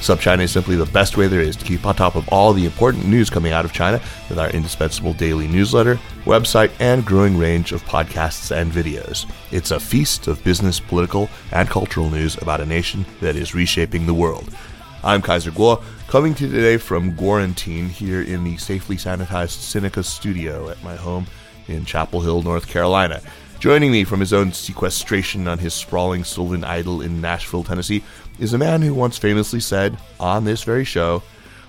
SupChina is simply the best way there is to keep on top of all the important news coming out of China with our indispensable daily newsletter, website, and growing range of podcasts and videos. It's a feast of business, political, and cultural news about a nation that is reshaping the world. I'm Kaiser Kuo, coming to you today from quarantine here in the safely sanitized Sinica studio at my home in Chapel Hill, North Carolina. Joining me from his own sequestration on his sprawling sylvan idyll in Nashville, Tennessee, is a man who once famously said, on this very show,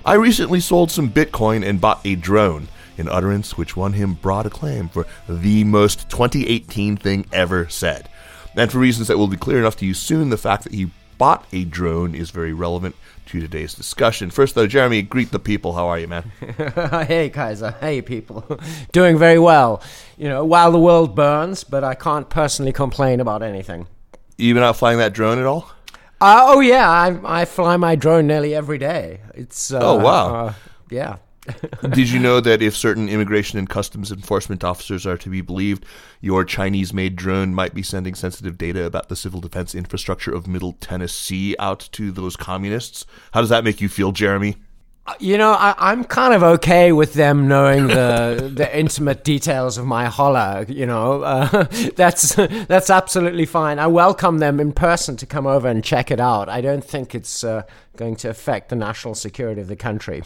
I recently sold some Bitcoin and bought a drone, an utterance which won him broad acclaim for the most 2018 thing ever said. And for reasons that will be clear enough to you soon, the fact that he bought a drone is very relevant to today's discussion. First, though, Jeremy, greet the people. How are you, man? hey, Kaiser. Hey, people. Doing very well. You know, while the world burns, but I can't personally complain about anything. You been out flying that drone at all? Uh, oh yeah, I, I fly my drone nearly every day. It's uh, oh wow, uh, yeah. Did you know that if certain immigration and customs enforcement officers are to be believed, your Chinese made drone might be sending sensitive data about the civil defense infrastructure of Middle Tennessee out to those communists? How does that make you feel, Jeremy? You know, I, am kind of okay with them knowing the the intimate details of my holler. You know, uh, that's that's absolutely fine. I welcome them in person to come over and check it out. I don't think it's uh, going to affect the national security of the country.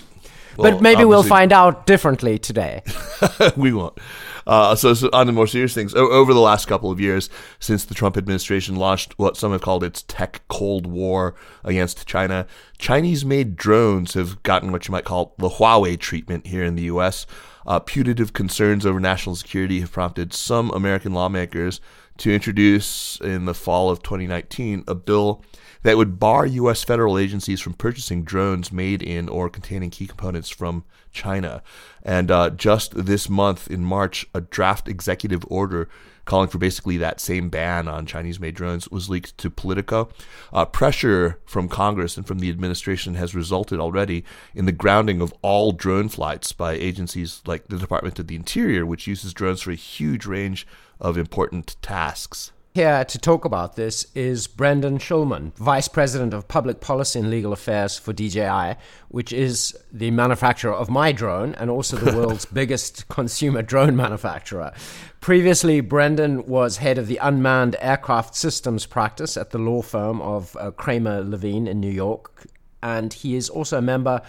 Well, but maybe we'll find out differently today. we won't. Uh, so, so, on the more serious things, o- over the last couple of years, since the Trump administration launched what some have called its tech cold war against China, Chinese-made drones have gotten what you might call the Huawei treatment here in the U.S. Uh, putative concerns over national security have prompted some American lawmakers to introduce in the fall of 2019 a bill that would bar U.S. federal agencies from purchasing drones made in or containing key components from China. And uh, just this month, in March, a draft executive order calling for basically that same ban on Chinese made drones was leaked to Politico. Uh, pressure from Congress and from the administration has resulted already in the grounding of all drone flights by agencies like the Department of the Interior, which uses drones for a huge range of important tasks. Here to talk about this is Brendan Schulman, Vice President of Public Policy and Legal Affairs for DJI, which is the manufacturer of my drone and also the world's biggest consumer drone manufacturer. Previously, Brendan was head of the unmanned aircraft systems practice at the law firm of uh, Kramer Levin in New York, and he is also a member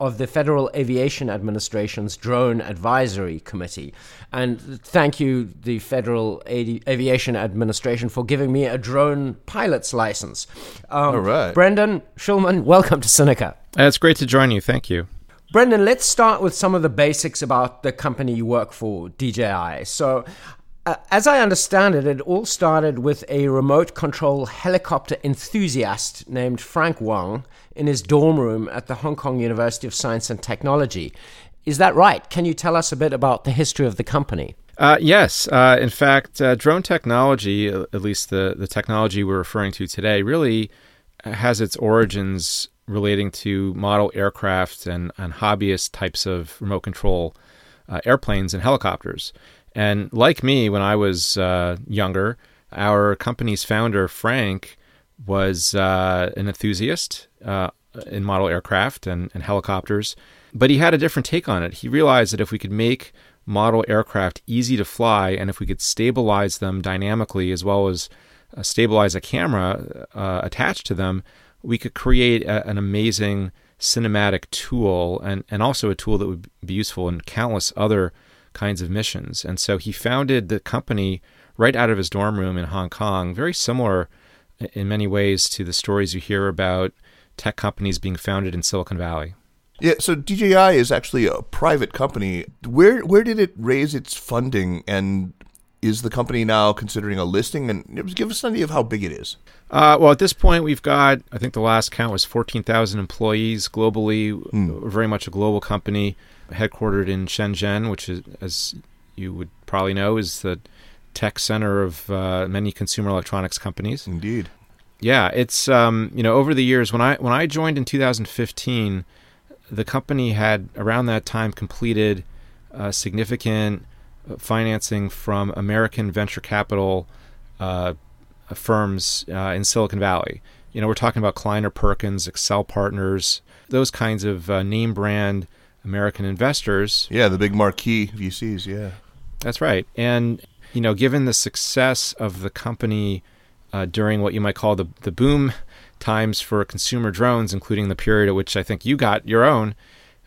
of the Federal Aviation Administration's Drone Advisory Committee. And thank you, the Federal Aviation Administration, for giving me a drone pilot's license. Um, All right. Brendan Schulman, welcome to Sinica. Uh, it's great to join you. Thank you. Brendan, let's start with some of the basics about the company you work for, DJI. So, uh, as I understand it, it all started with a remote control helicopter enthusiast named Frank Wang in his dorm room at the Hong Kong University of Science and Technology. Is that right? Can you tell us a bit about the history of the company? Uh, yes. Uh, in fact, uh, drone technology, uh, at least the, the technology we're referring to today, really has its origins relating to model aircraft and, and hobbyist types of remote control uh, airplanes and helicopters. And like me, when I was uh, younger, our company's founder, Frank, was uh, an enthusiast uh, in model aircraft and, and, helicopters, but he had a different take on it. He realized that if we could make model aircraft easy to fly and if we could stabilize them dynamically as well as uh, stabilize a camera uh, attached to them, we could create a, an amazing cinematic tool and, and also a tool that would be useful in countless other kinds of missions. And so he founded the company right out of his dorm room in Hong Kong, very similar in many ways to the stories you hear about tech companies being founded in Silicon Valley. Yeah, so DJI is actually a private company. Where where did it raise its funding, and is the company now considering a listing? And give us an idea of how big it is. Uh, well, at this point, we've got I think the last count was fourteen thousand employees globally. Mm. Very much a global company, headquartered in Shenzhen, which is, as you would probably know, is the tech center of uh, many consumer electronics companies. Indeed. Yeah, it's um, you know over the years when I when I joined in 2015 the company had around that time completed uh, significant uh, financing from American venture capital uh, firms uh, in Silicon Valley. You know, we're talking about Kleiner Perkins, Accel Partners, those kinds of uh, name brand American investors. Yeah, the big marquee VCs. Yeah, that's right. And you know, given the success of the company uh, during what you might call the the boom times for consumer drones, including the period at which I think you got your own,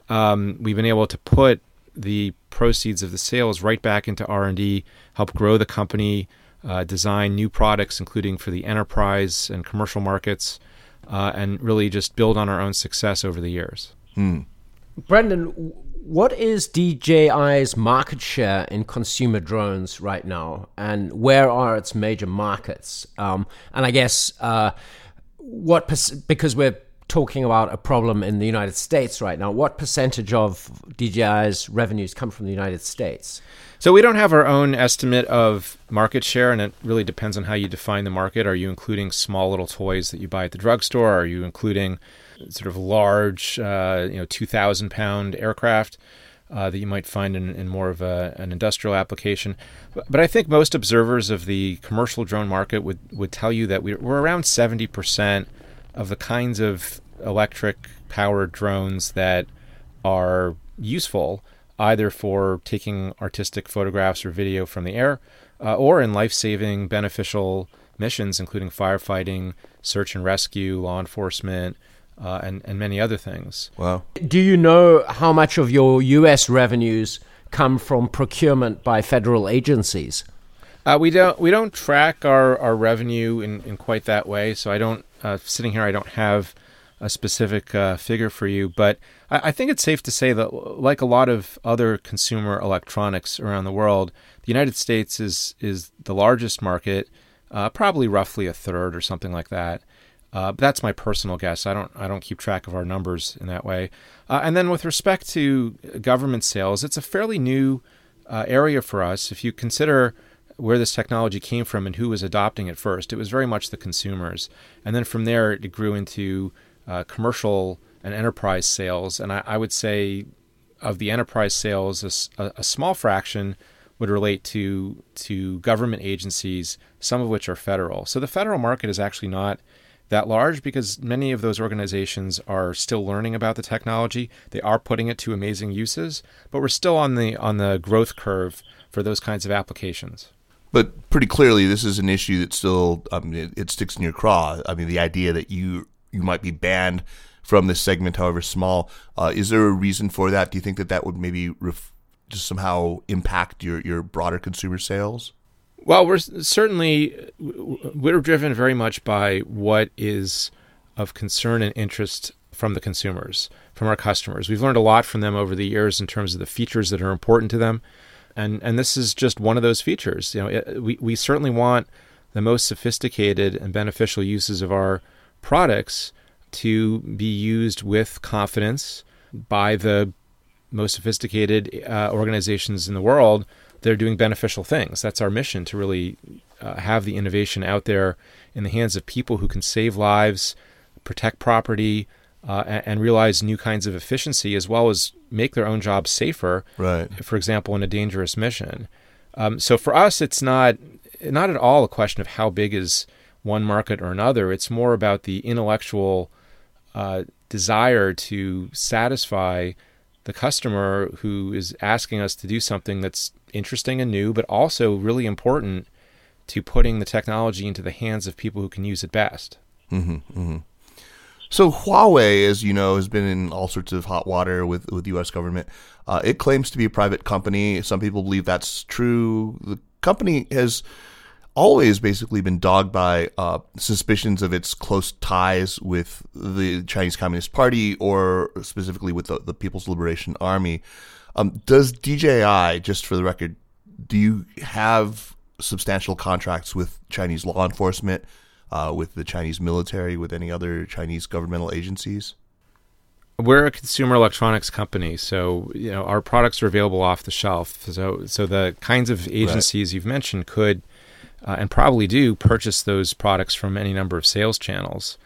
um, we've been able to put the proceeds of the sales right back into R&D, help grow the company, uh, design new products, including for the enterprise and commercial markets, uh, and really just build on our own success over the years. Hmm. Brendan, what is DJI's market share in consumer drones right now, and where are its major markets? Um, and I guess uh, what because we're talking about a problem in the United States right now. What percentage of DJI's revenues come from the United States? So we don't have our own estimate of market share, and it really depends on how you define the market. Are you including small little toys that you buy at the drugstore? Are you including sort of large, uh, you know, two thousand pound aircraft? Uh, that you might find in, in more of a, an industrial application. But, but, I think most observers of the commercial drone market would, would tell you that we're, we're around 70% of the kinds of electric powered drones that are useful either for taking artistic photographs or video from the air uh, or in life saving beneficial missions, including firefighting, search and rescue, law enforcement, uh, and and many other things. Wow. Do you know how much of your U.S. revenues come from procurement by federal agencies? Uh, we don't we don't track our, our revenue in, in quite that way. So I don't uh, sitting here I don't have a specific uh, figure for you, but I, I, think it's safe to say that like a lot of other consumer electronics around the world, the United States is is the largest market, uh, probably roughly a third or something like that. Uh, but that's my personal guess. I don't I don't keep track of our numbers in that way. Uh, and then with respect to government sales, it's a fairly new uh, area for us. If you consider where this technology came from and who was adopting it first, it was very much the consumers. And then from there, it grew into uh, commercial and enterprise sales. And I, I, would say of the enterprise sales, a, a small fraction would relate to to government agencies, some of which are federal. So the federal market is actually not that large because many of those organizations are still learning about the technology. They are putting it to amazing uses, but we're still on the on the growth curve for those kinds of applications. But pretty clearly, this is an issue that still I mean, it, it sticks in your craw. I mean, the idea that you you might be banned from this segment, however small, uh, is there a reason for that? Do you think that that would maybe ref- just somehow impact your your broader consumer sales? Well, we're certainly we're driven very much by what is of concern and interest from the consumers, from our customers. We've learned a lot from them over the years in terms of the features that are important to them, and and this is just one of those features. You know, it, we we certainly want the most sophisticated and beneficial uses of our products to be used with confidence by the most sophisticated uh, organizations in the world they're doing beneficial things. That's our mission to really uh, have the innovation out there in the hands of people who can save lives, protect property, uh, and, and, realize new kinds of efficiency as well as make their own jobs safer. Right. For example, in a dangerous mission. Um, so for us, it's not not at all a question of how big is one market or another. It's more about the intellectual uh, desire to satisfy the customer who is asking us to do something that's interesting and new, but also really important to putting the technology into the hands of people who can use it best. Mm-hmm, mm-hmm. So Huawei, as you know, has been in all sorts of hot water with with the U.S. government. Uh, it claims to be a private company. Some people believe that's true. The company has always basically been dogged by uh, suspicions of its close ties with the Chinese Communist Party or specifically with the, the People's Liberation Army. Um, does DJI, just for the record, do you have substantial contracts with Chinese law enforcement, uh, with the Chinese military, with any other Chinese governmental agencies? We're a consumer electronics company, so you know our products are available off the shelf. So, so the kinds of agencies right. you've mentioned could uh, and probably do purchase those products from any number of sales channels.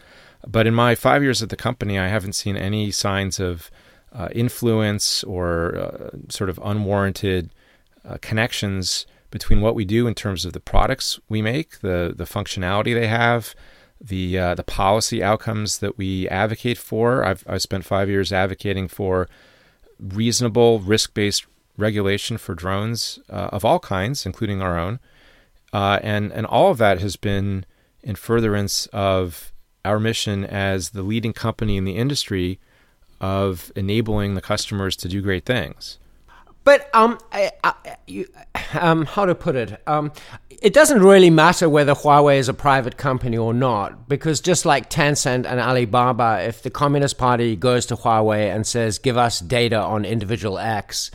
But in my five years at the company, I haven't seen any signs of uh, influence or uh, sort of unwarranted uh, connections between what we do in terms of the products we make, the the functionality they have, the uh, the policy outcomes that we advocate for. I've I've spent five years advocating for reasonable risk based regulation for drones uh, of all kinds, including our own, uh, and and all of that has been in furtherance of our mission as the leading company in the industry of enabling the customers to do great things. But um, I, I, you, um, how to put it? Um, it doesn't really matter whether Huawei is a private company or not, because just like Tencent and Alibaba, if the Communist Party goes to Huawei and says, "Give us data on individual X,"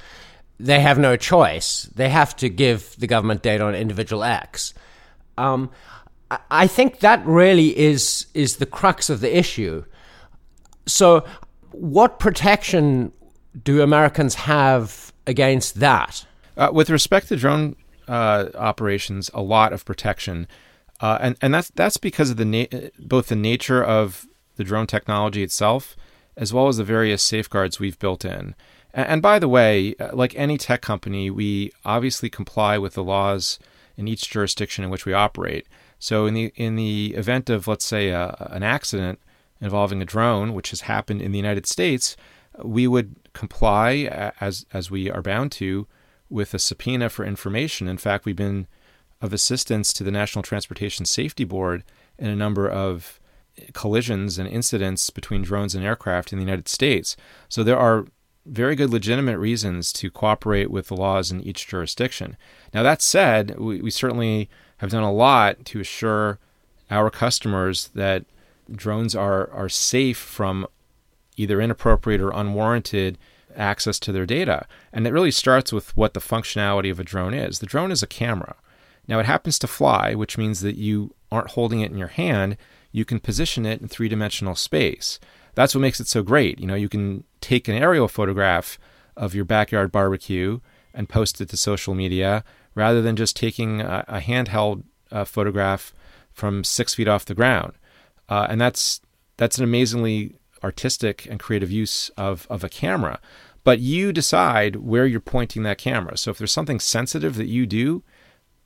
they have no choice. They have to give the government data on individual X. Um, I think that really is is the crux of the issue. So, what protection do Americans have against that? Uh, with respect to drone uh, operations, a lot of protection, uh, and and that's that's because of the na- both the nature of the drone technology itself, as well as the various safeguards we've built in. And, and by the way, uh, like any tech company, we obviously comply with the laws in each jurisdiction in which we operate. So in the in the event of let's say a, an accident involving a drone, which has happened in the United States, we would comply as as we are bound to with a subpoena for information. In fact, we've been of assistance to the National Transportation Safety Board in a number of collisions and incidents between drones and aircraft in the United States. So there are very good legitimate reasons to cooperate with the laws in each jurisdiction. Now, that said, we, we certainly have done a lot to assure our customers that drones are, are safe from either inappropriate or unwarranted access to their data. And it really starts with what the functionality of a drone is. The drone is a camera. Now, it happens to fly, which means that you aren't holding it in your hand. You can position it in three dimensional space. That's what makes it so great. You know, you can take an aerial photograph of your backyard barbecue and post it to social media rather than just taking a, a handheld uh, photograph from six feet off the ground. Uh, and that's that's an amazingly artistic and creative use of, of a camera. But you decide where you're pointing that camera. So if there's something sensitive that you do,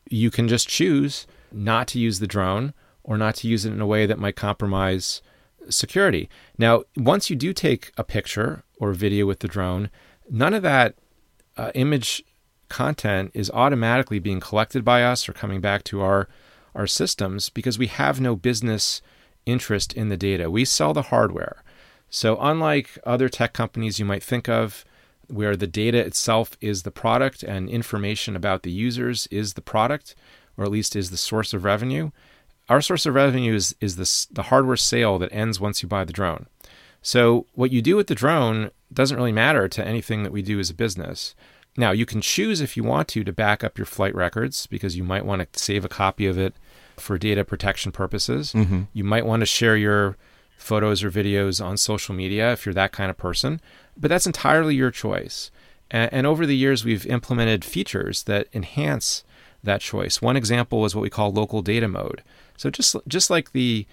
you can just choose not to use the drone or not to use it in a way that might compromise security. Now, once you do take a picture or video with the drone, none of that uh, image content is automatically being collected by us or coming back to our our systems because we have no business interest in the data. We sell the hardware. So, unlike other tech companies you might think of, where the data itself is the product and information about the users is the product, or at least is the source of revenue, our source of revenue is, is this, the hardware sale that ends once you buy the drone. So, what you do with the drone doesn't really matter to anything that we do as a business. Now, you can choose if you want to to back up your flight records because you might want to save a copy of it for data protection purposes. Mm-hmm. You might want to share your photos or videos on social media if you're that kind of person, but that's entirely your choice. And, and over the years, we've implemented features that enhance that choice. One example is what we call local data mode. So just just like the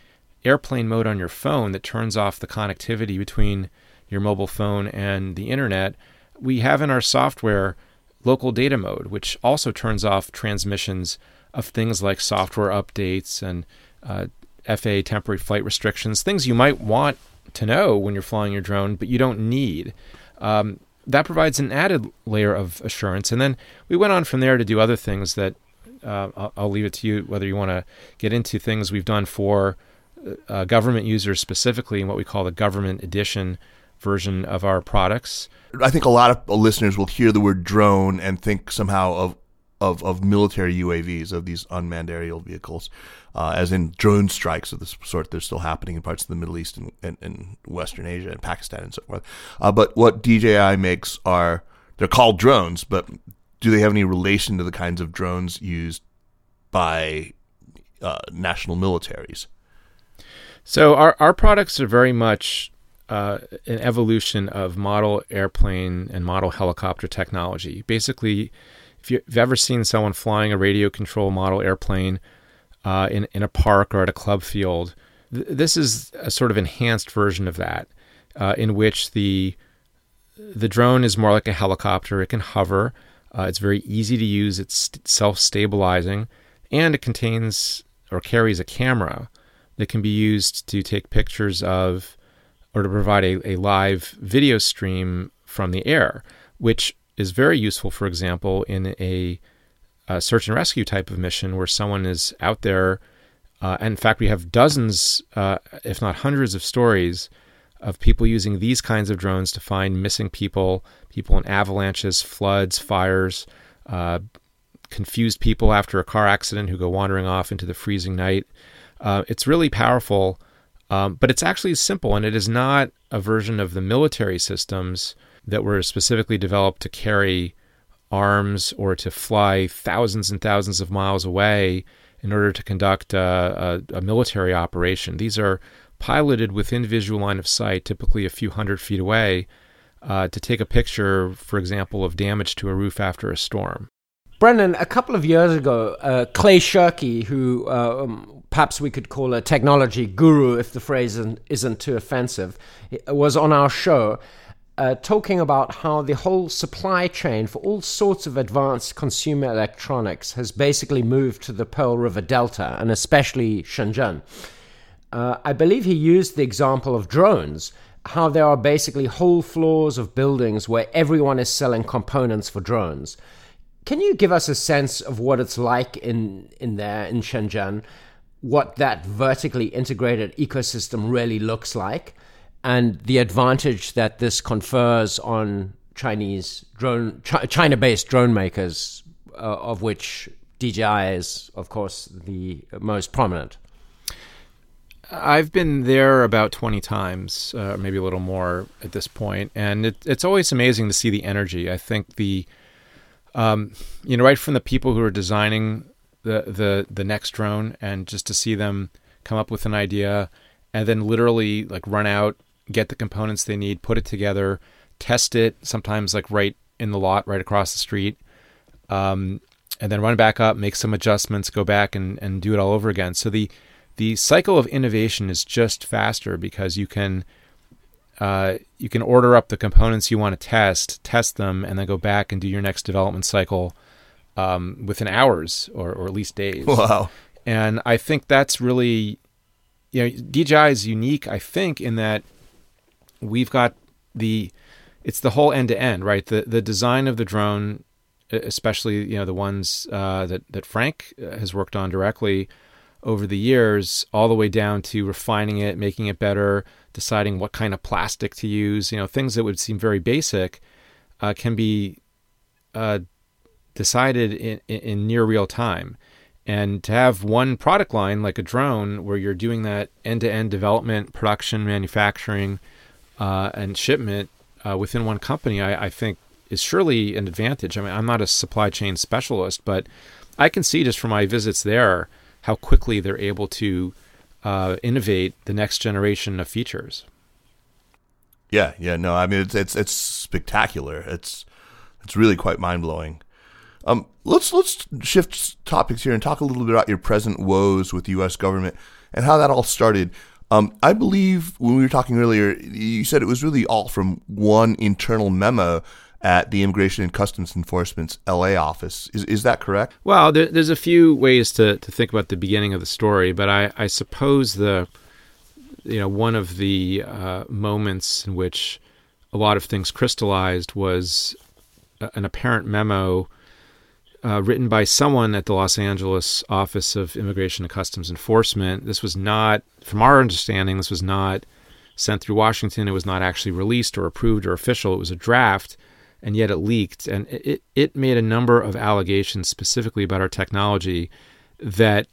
airplane mode on your phone that turns off the connectivity between your mobile phone and the internet, we have in our software local data mode, which also turns off transmissions of things like software updates and uh, FAA temporary flight restrictions, things you might want to know when you're flying your drone, but you don't need. Um, that provides an added layer of assurance. And then we went on from there to do other things that uh, I'll, I'll, leave it to you whether you want to get into things we've done for uh, government users specifically in what we call the government edition version of our products. I think a lot of listeners will hear the word drone and think somehow of of, of military UAVs, of these unmanned aerial vehicles, uh, as in drone strikes of this sort. They're still happening in parts of the Middle East and, and, and Western Asia and Pakistan and so forth. Uh, but what DJI makes are they're called drones, but do they have any relation to the kinds of drones used by uh, national militaries? So our our products are very much uh, an evolution of model airplane and model helicopter technology. Basically, if you've ever seen someone flying a radio control model airplane uh, in in a park or at a club field, th- this is a sort of enhanced version of that, uh, in which the the drone is more like a helicopter. It can hover. Uh, it's very easy to use. It's self stabilizing, and it contains or carries a camera that can be used to take pictures of or to provide a, a live video stream from the air, which is very useful, for example, in a, a search and rescue type of mission where someone is out there. Uh, and in fact, we have dozens, uh, if not hundreds, of stories of people using these kinds of drones to find missing people, people in avalanches, floods, fires, uh, confused people after a car accident who go wandering off into the freezing night. Uh, it's really powerful, um, but it's actually simple, and it is not a version of the military systems that were specifically developed to carry arms or to fly thousands and thousands of miles away in order to conduct a, a, a military operation. These are piloted within visual line of sight, typically a few hundred feet away, uh, to take a picture, for example, of damage to a roof after a storm. Brendan, a couple of years ago, uh, Clay Shirky, who uh, um, perhaps we could call a technology guru if the phrase isn't, isn't too offensive, was on our show uh, talking about how the whole supply chain for all sorts of advanced consumer electronics has basically moved to the Pearl River Delta and especially Shenzhen. Uh, I believe he used the example of drones, how there are basically whole floors of buildings where everyone is selling components for drones. Can you give us a sense of what it's like in, in there in Shenzhen, what that vertically integrated ecosystem really looks like? And the advantage that this confers on Chinese drone, China-based drone makers, uh, of which DJI is, of course, the most prominent. I've been there about 20 times, uh, maybe a little more at this point, and it, it's always amazing to see the energy. I think the, um, you know, right from the people who are designing the, the, the next drone and just to see them come up with an idea and then literally like run out get the components they need, put it together, test it, sometimes like right in the lot, right across the street, um, and then run back up, make some adjustments, go back and, and do it all over again. So the the cycle of innovation is just faster because you can uh, you can order up the components you want to test, test them, and then go back and do your next development cycle um, within hours or, or at least days. Wow! And I think that's really, you know, DJI is unique. I think in that we've got the it's the whole end to end, right? The the design of the drone, especially you know the ones uh, that that Frank uh, has worked on directly over the years, all the way down to refining it, making it better, deciding what kind of plastic to use. You know, things that would seem very basic uh, can be uh, decided in, in near real time. And to have one product line like a drone, where you're doing that end to end development, production, manufacturing uh, and shipment uh, within one company, I, I, think is surely an advantage. I mean, I'm not a supply chain specialist, but I can see just from my visits there how quickly they're able to uh, innovate the next generation of features. Yeah, yeah, no, I mean it's it's it's spectacular. It's it's really quite mind blowing. Um, let's let's shift topics here and talk a little bit about your present woes with the U.S. government and how that all started. Um, I believe when we were talking earlier, you said it was really all from one internal memo at the Immigration and Customs Enforcement's LA office. Is, is that correct? Well, there, there's a few ways to, to think about the beginning of the story, but I, I suppose the you know one of the uh, moments in which a lot of things crystallized was an apparent memo uh, written by someone at the Los Angeles Office of Immigration and Customs Enforcement. This was not, from our understanding, this was not sent through Washington. It was not actually released or approved or official. It was a draft, and yet it leaked. And it, it made a number of allegations specifically about our technology that,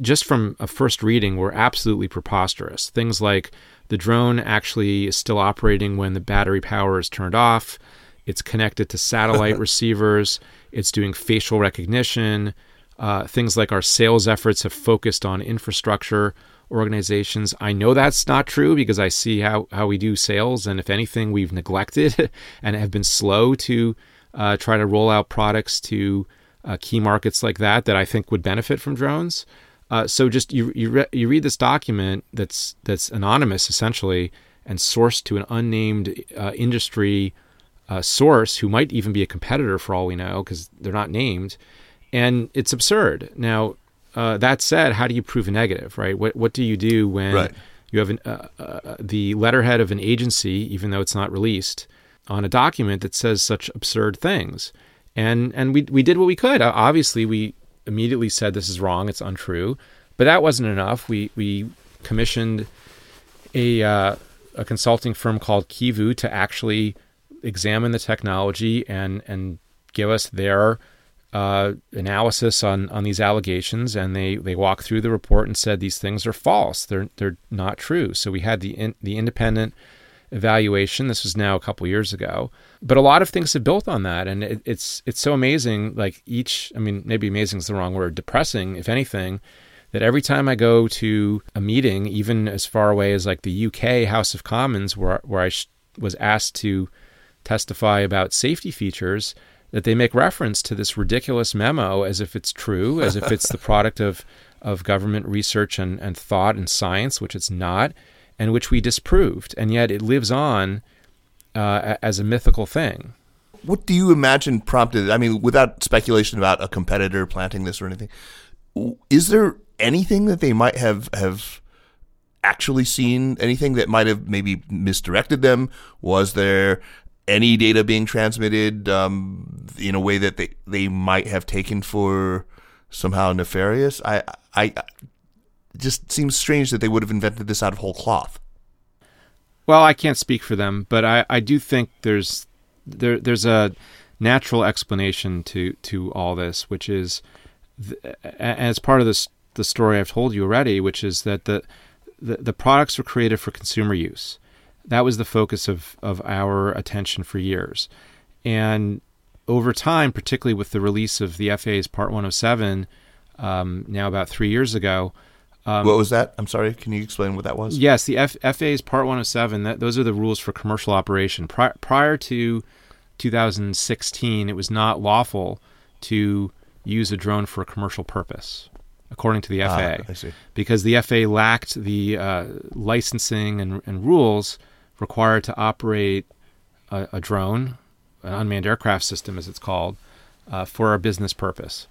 just from a first reading, were absolutely preposterous. Things like the drone actually is still operating when the battery power is turned off. It's connected to satellite receivers. It's doing facial recognition. Uh, things like our sales efforts have focused on infrastructure organizations. I know that's not true because I see how, how we do sales. And if anything, we've neglected and have been slow to uh, try to roll out products to uh, key markets like that that I think would benefit from drones. Uh, so just you you, re- you read this document that's that's anonymous essentially and sourced to an unnamed uh, industry uh, source who might even be a competitor for all we know because they're not named, and it's absurd. Now uh, that said, how do you prove a negative? Right? What what do you do when Right. you have an, uh, uh, the letterhead of an agency, even though it's not released, on a document that says such absurd things? And and we we did what we could. Obviously, we immediately said this is wrong, it's untrue, but that wasn't enough. We we commissioned a uh, a consulting firm called Kivu to actually examine the technology and and give us their uh, analysis on on these allegations, and they they walked through the report and said these things are false. They're they're not true. So we had the in, the independent evaluation. This was now a couple years ago, but a lot of things have built on that, and it, it's it's so amazing. Like each, I mean, maybe amazing is the wrong word. Depressing, if anything, that every time I go to a meeting, even as far away as like the UK House of Commons, where where I sh- was asked to testify about safety features, that they make reference to this ridiculous memo as if it's true, as if it's the product of of government research and, and thought and science, which it's not, and which we disproved, and yet it lives on uh, as a mythical thing. What do you imagine prompted? I mean, without speculation about a competitor planting this or anything, is there anything that they might have have actually seen? Anything that might have maybe misdirected them? Was there any data being transmitted um, in a way that they they might have taken for somehow nefarious? I I it just seems strange that they would have invented this out of whole cloth. Well, I can't speak for them, but I, I do think there's there there's a natural explanation to to all this, which is th- as part of this the story I've told you already, which is that the, the the products were created for consumer use. That was the focus of of our attention for years, and over time, particularly with the release of the FAA's Part 107, um, now about three years ago. what was that? I'm sorry. Can you explain what that was? Yes, the F- FAA's Part 107, that, those are the rules for commercial operation. Pri- prior to 2016, it was not lawful to use a drone for a commercial purpose, according to the FAA. Ah, I see. Because the FAA lacked the uh, licensing and, and rules required to operate a, a drone, an unmanned aircraft system, as it's called, uh, for a business purpose.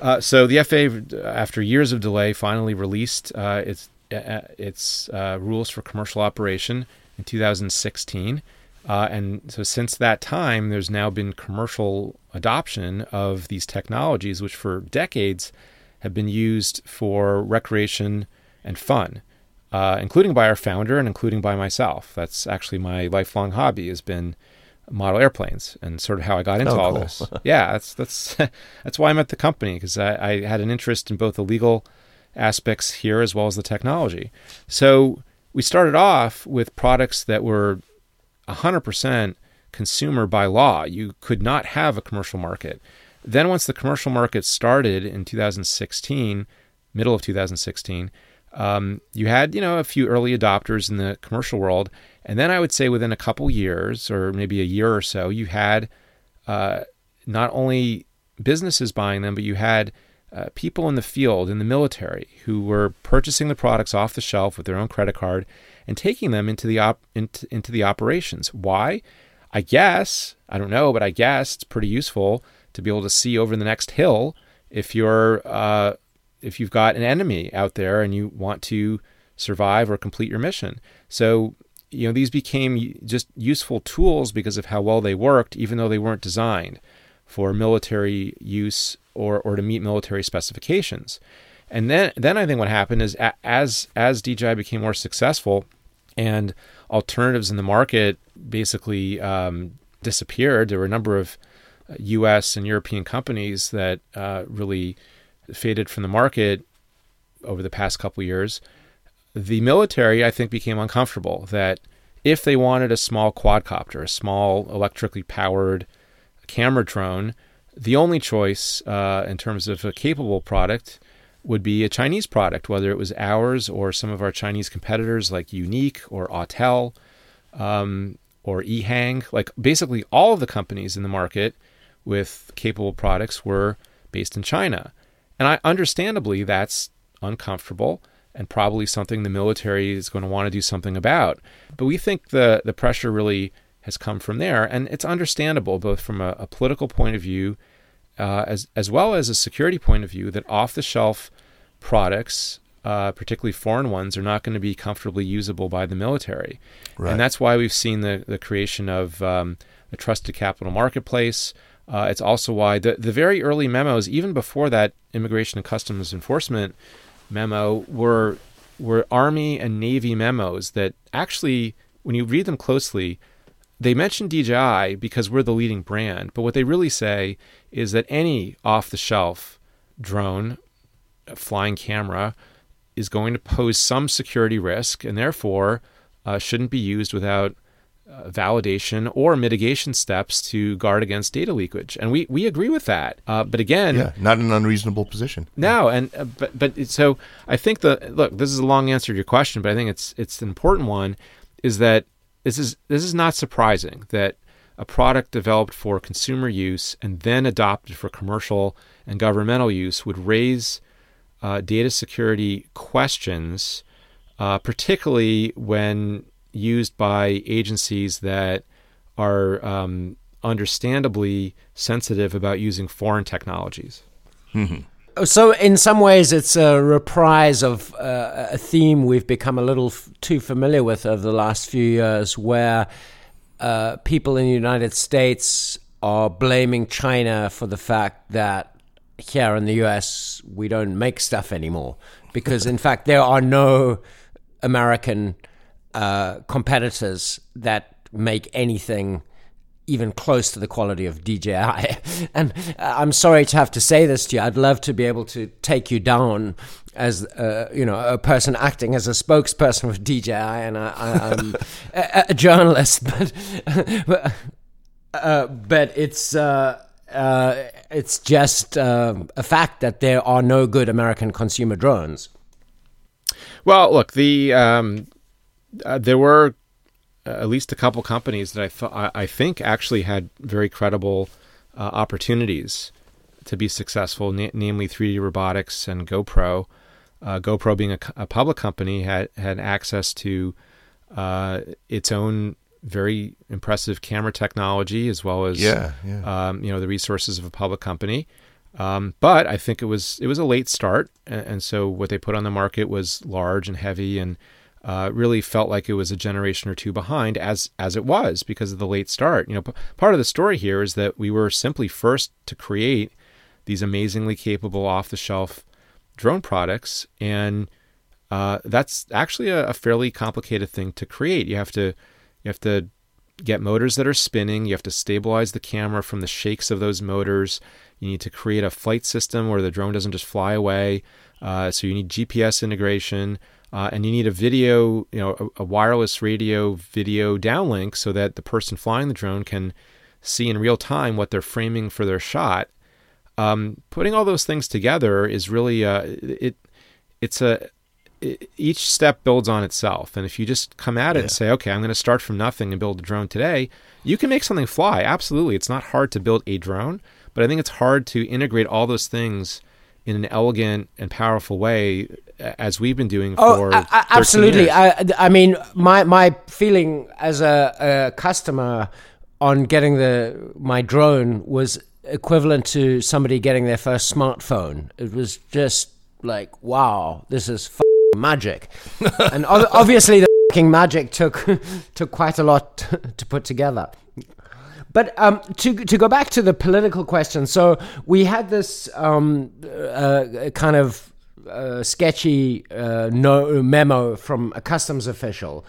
Uh, so the FAA, after years of delay, finally released uh, its uh, its uh, rules for commercial operation in 2016. Uh, and so since that time, there's now been commercial adoption of these technologies, which for decades have been used for recreation and fun, uh, including by our founder and including by myself. That's actually my lifelong hobby has been model airplanes and sort of how I got into Oh, all cool. this. yeah, that's that's that's why I'm at the company because I, I had an interest in both the legal aspects here as well as the technology. So we started off with products that were 100% consumer by law. You could not have a commercial market. Then once the commercial market started in 2016, middle of 2016, um, you had you know a few early adopters in the commercial world, and then I would say within a couple years or maybe a year or so, you had uh, not only businesses buying them, but you had uh, people in the field, in the military, who were purchasing the products off the shelf with their own credit card and taking them into the op- into, into the operations. Why? I guess I don't know, but I guess it's pretty useful to be able to see over the next hill if you're uh, if you've got an enemy out there and you want to survive or complete your mission. So you know these became just useful tools because of how well they worked, even though they weren't designed for military use or, or to meet military specifications. And then, then I think what happened is as as DJI became more successful, and alternatives in the market basically um, disappeared. There were a number of U.S. Uh, and European companies that uh, really faded from the market over the past couple years. The military, I think, became uncomfortable that if they wanted a small quadcopter, a small electrically powered camera drone, the only choice uh, in terms of a capable product would be a Chinese product, whether it was ours or some of our Chinese competitors like Yuneec or Autel um, or Ehang. Like basically all of the companies in the market with capable products were based in China. And I understandably that's uncomfortable and probably something the military is going to want to do something about. But we think the the pressure really has come from there, and it's understandable both from a, a political point of view uh, as as well as a security point of view that off the shelf products, uh, particularly foreign ones, are not going to be comfortably usable by the military, right. and that's why we've seen the the creation of um, the trusted capital marketplace. Uh, it's also why the the very early memos, even before that Immigration and Customs Enforcement memo, were were Army and Navy memos that actually, when you read them closely, they mention DJI because we're the leading brand, but what they really say is that any off the shelf drone, flying camera, is going to pose some security risk and therefore uh, shouldn't be used without uh, validation or mitigation steps to guard against data leakage. And we, we agree with that. Uh, but again, yeah, not an unreasonable position. No, and uh, but but so I think the look. This is a long answer to your question, but I think it's it's an important one. Is that this is this is not surprising that a product developed for consumer use and then adopted for commercial and governmental use would raise uh, data security questions, uh, particularly when used by agencies that are um, understandably sensitive about using foreign technologies. Mm-hmm. So, in some ways, it's a reprise of uh, a theme we've become a little f- too familiar with over the last few years, where uh, people in the United States are blaming China for the fact that here in the US we don't make stuff anymore. Because, in fact, there are no American uh, competitors that make anything even close to the quality of DJI. and uh, I'm sorry to have to say this to you. I'd love to be able to take you down as uh, you know a person acting as a spokesperson for DJI, and I, am a, a, journalist, but uh, but it's. Uh, uh it's just a fact that there are no good American consumer drones. Well, look, the um, uh, there were at least a couple companies that I thought I think actually had very credible uh, opportunities to be successful, na- namely 3D Robotics and GoPro. Uh, GoPro, being a, a, public company, had had access to uh, its own very impressive camera technology as well as yeah, yeah. Um, you know the resources of a public company. Um, but I think it was it was a late start, and, and so what they put on the market was large and heavy and uh, really felt like it was a generation or two behind, as as it was because of the late start. You know, p- part of the story here is that we were simply first to create these amazingly capable off-the-shelf drone products, and uh, that's actually a, a, fairly complicated thing to create. You have to you have to get motors that are spinning. You have to stabilize the camera from the shakes of those motors. You need to create a flight system where the drone doesn't just fly away. Uh, so you need GPS integration. Uh, and you need a video, you know, a, a, wireless radio video downlink so that the person flying the drone can see in real time what they're framing for their shot. Um, putting all those things together is really uh, it. It's a it, each step builds on itself, and if you just come at it yeah. and say, "Okay, I'm going to start from nothing and build a drone today," you can make something fly. Absolutely, it's not hard to build a drone, but I think it's hard to integrate all those things in an elegant and powerful way as we've been doing oh, for I, absolutely. I, I mean, my my feeling as a, a customer on getting the my drone was equivalent to somebody getting their first smartphone. It was just like, wow, this is magic. and obviously, the magic took took quite a lot to put together. But um, to to go back to the political question, so we had this um, uh, kind of uh, sketchy uh, no memo from a customs official.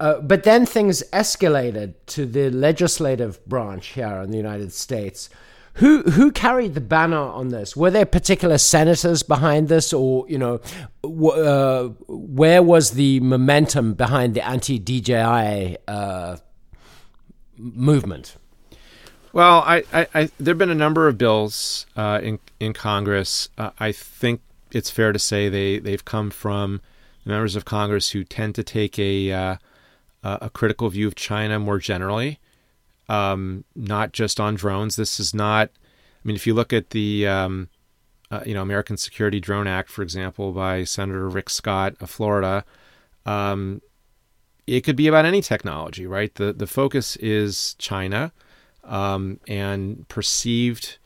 Uh, but then things escalated to the legislative branch here in the United States. Who who carried the banner on this? Were there particular senators behind this, or you know, w- uh, where was the momentum behind the anti DJI uh, movement? Well, I, I, I there have been a number of bills uh, in in Congress. Uh, I think it's fair to say they they've come from members of Congress who tend to take a uh, a critical view of China more generally, um, not just on drones. This is not. I mean, if you look at the um, uh, you know American Security Drone Act, for example, by Senator Rick Scott of Florida, um, it could be about any technology, right? The the focus is China um, and perceived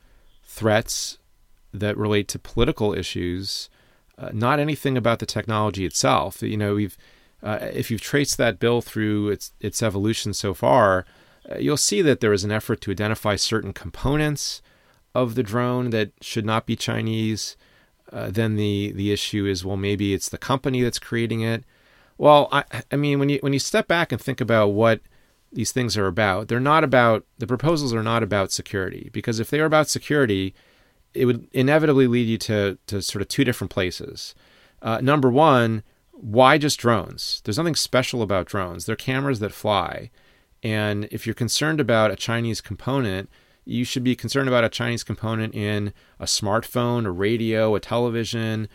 threats that relate to political issues, uh, not anything about the technology itself. You know, we've uh, if you've traced that bill through its its evolution so far, uh, you'll see that there is an effort to identify certain components of the drone that should not be Chinese. Uh, then the the issue is well maybe it's the company that's creating it. Well, I, I mean when you when you step back and think about what these things are about. They're not about the proposals are not about security because if they were about security, it would inevitably lead you to to sort of two different places. Uh, number one, why just drones? There's nothing special about drones. They're cameras that fly, and if you're concerned about a Chinese component, you should be concerned about a Chinese component in a smartphone, a radio, a television,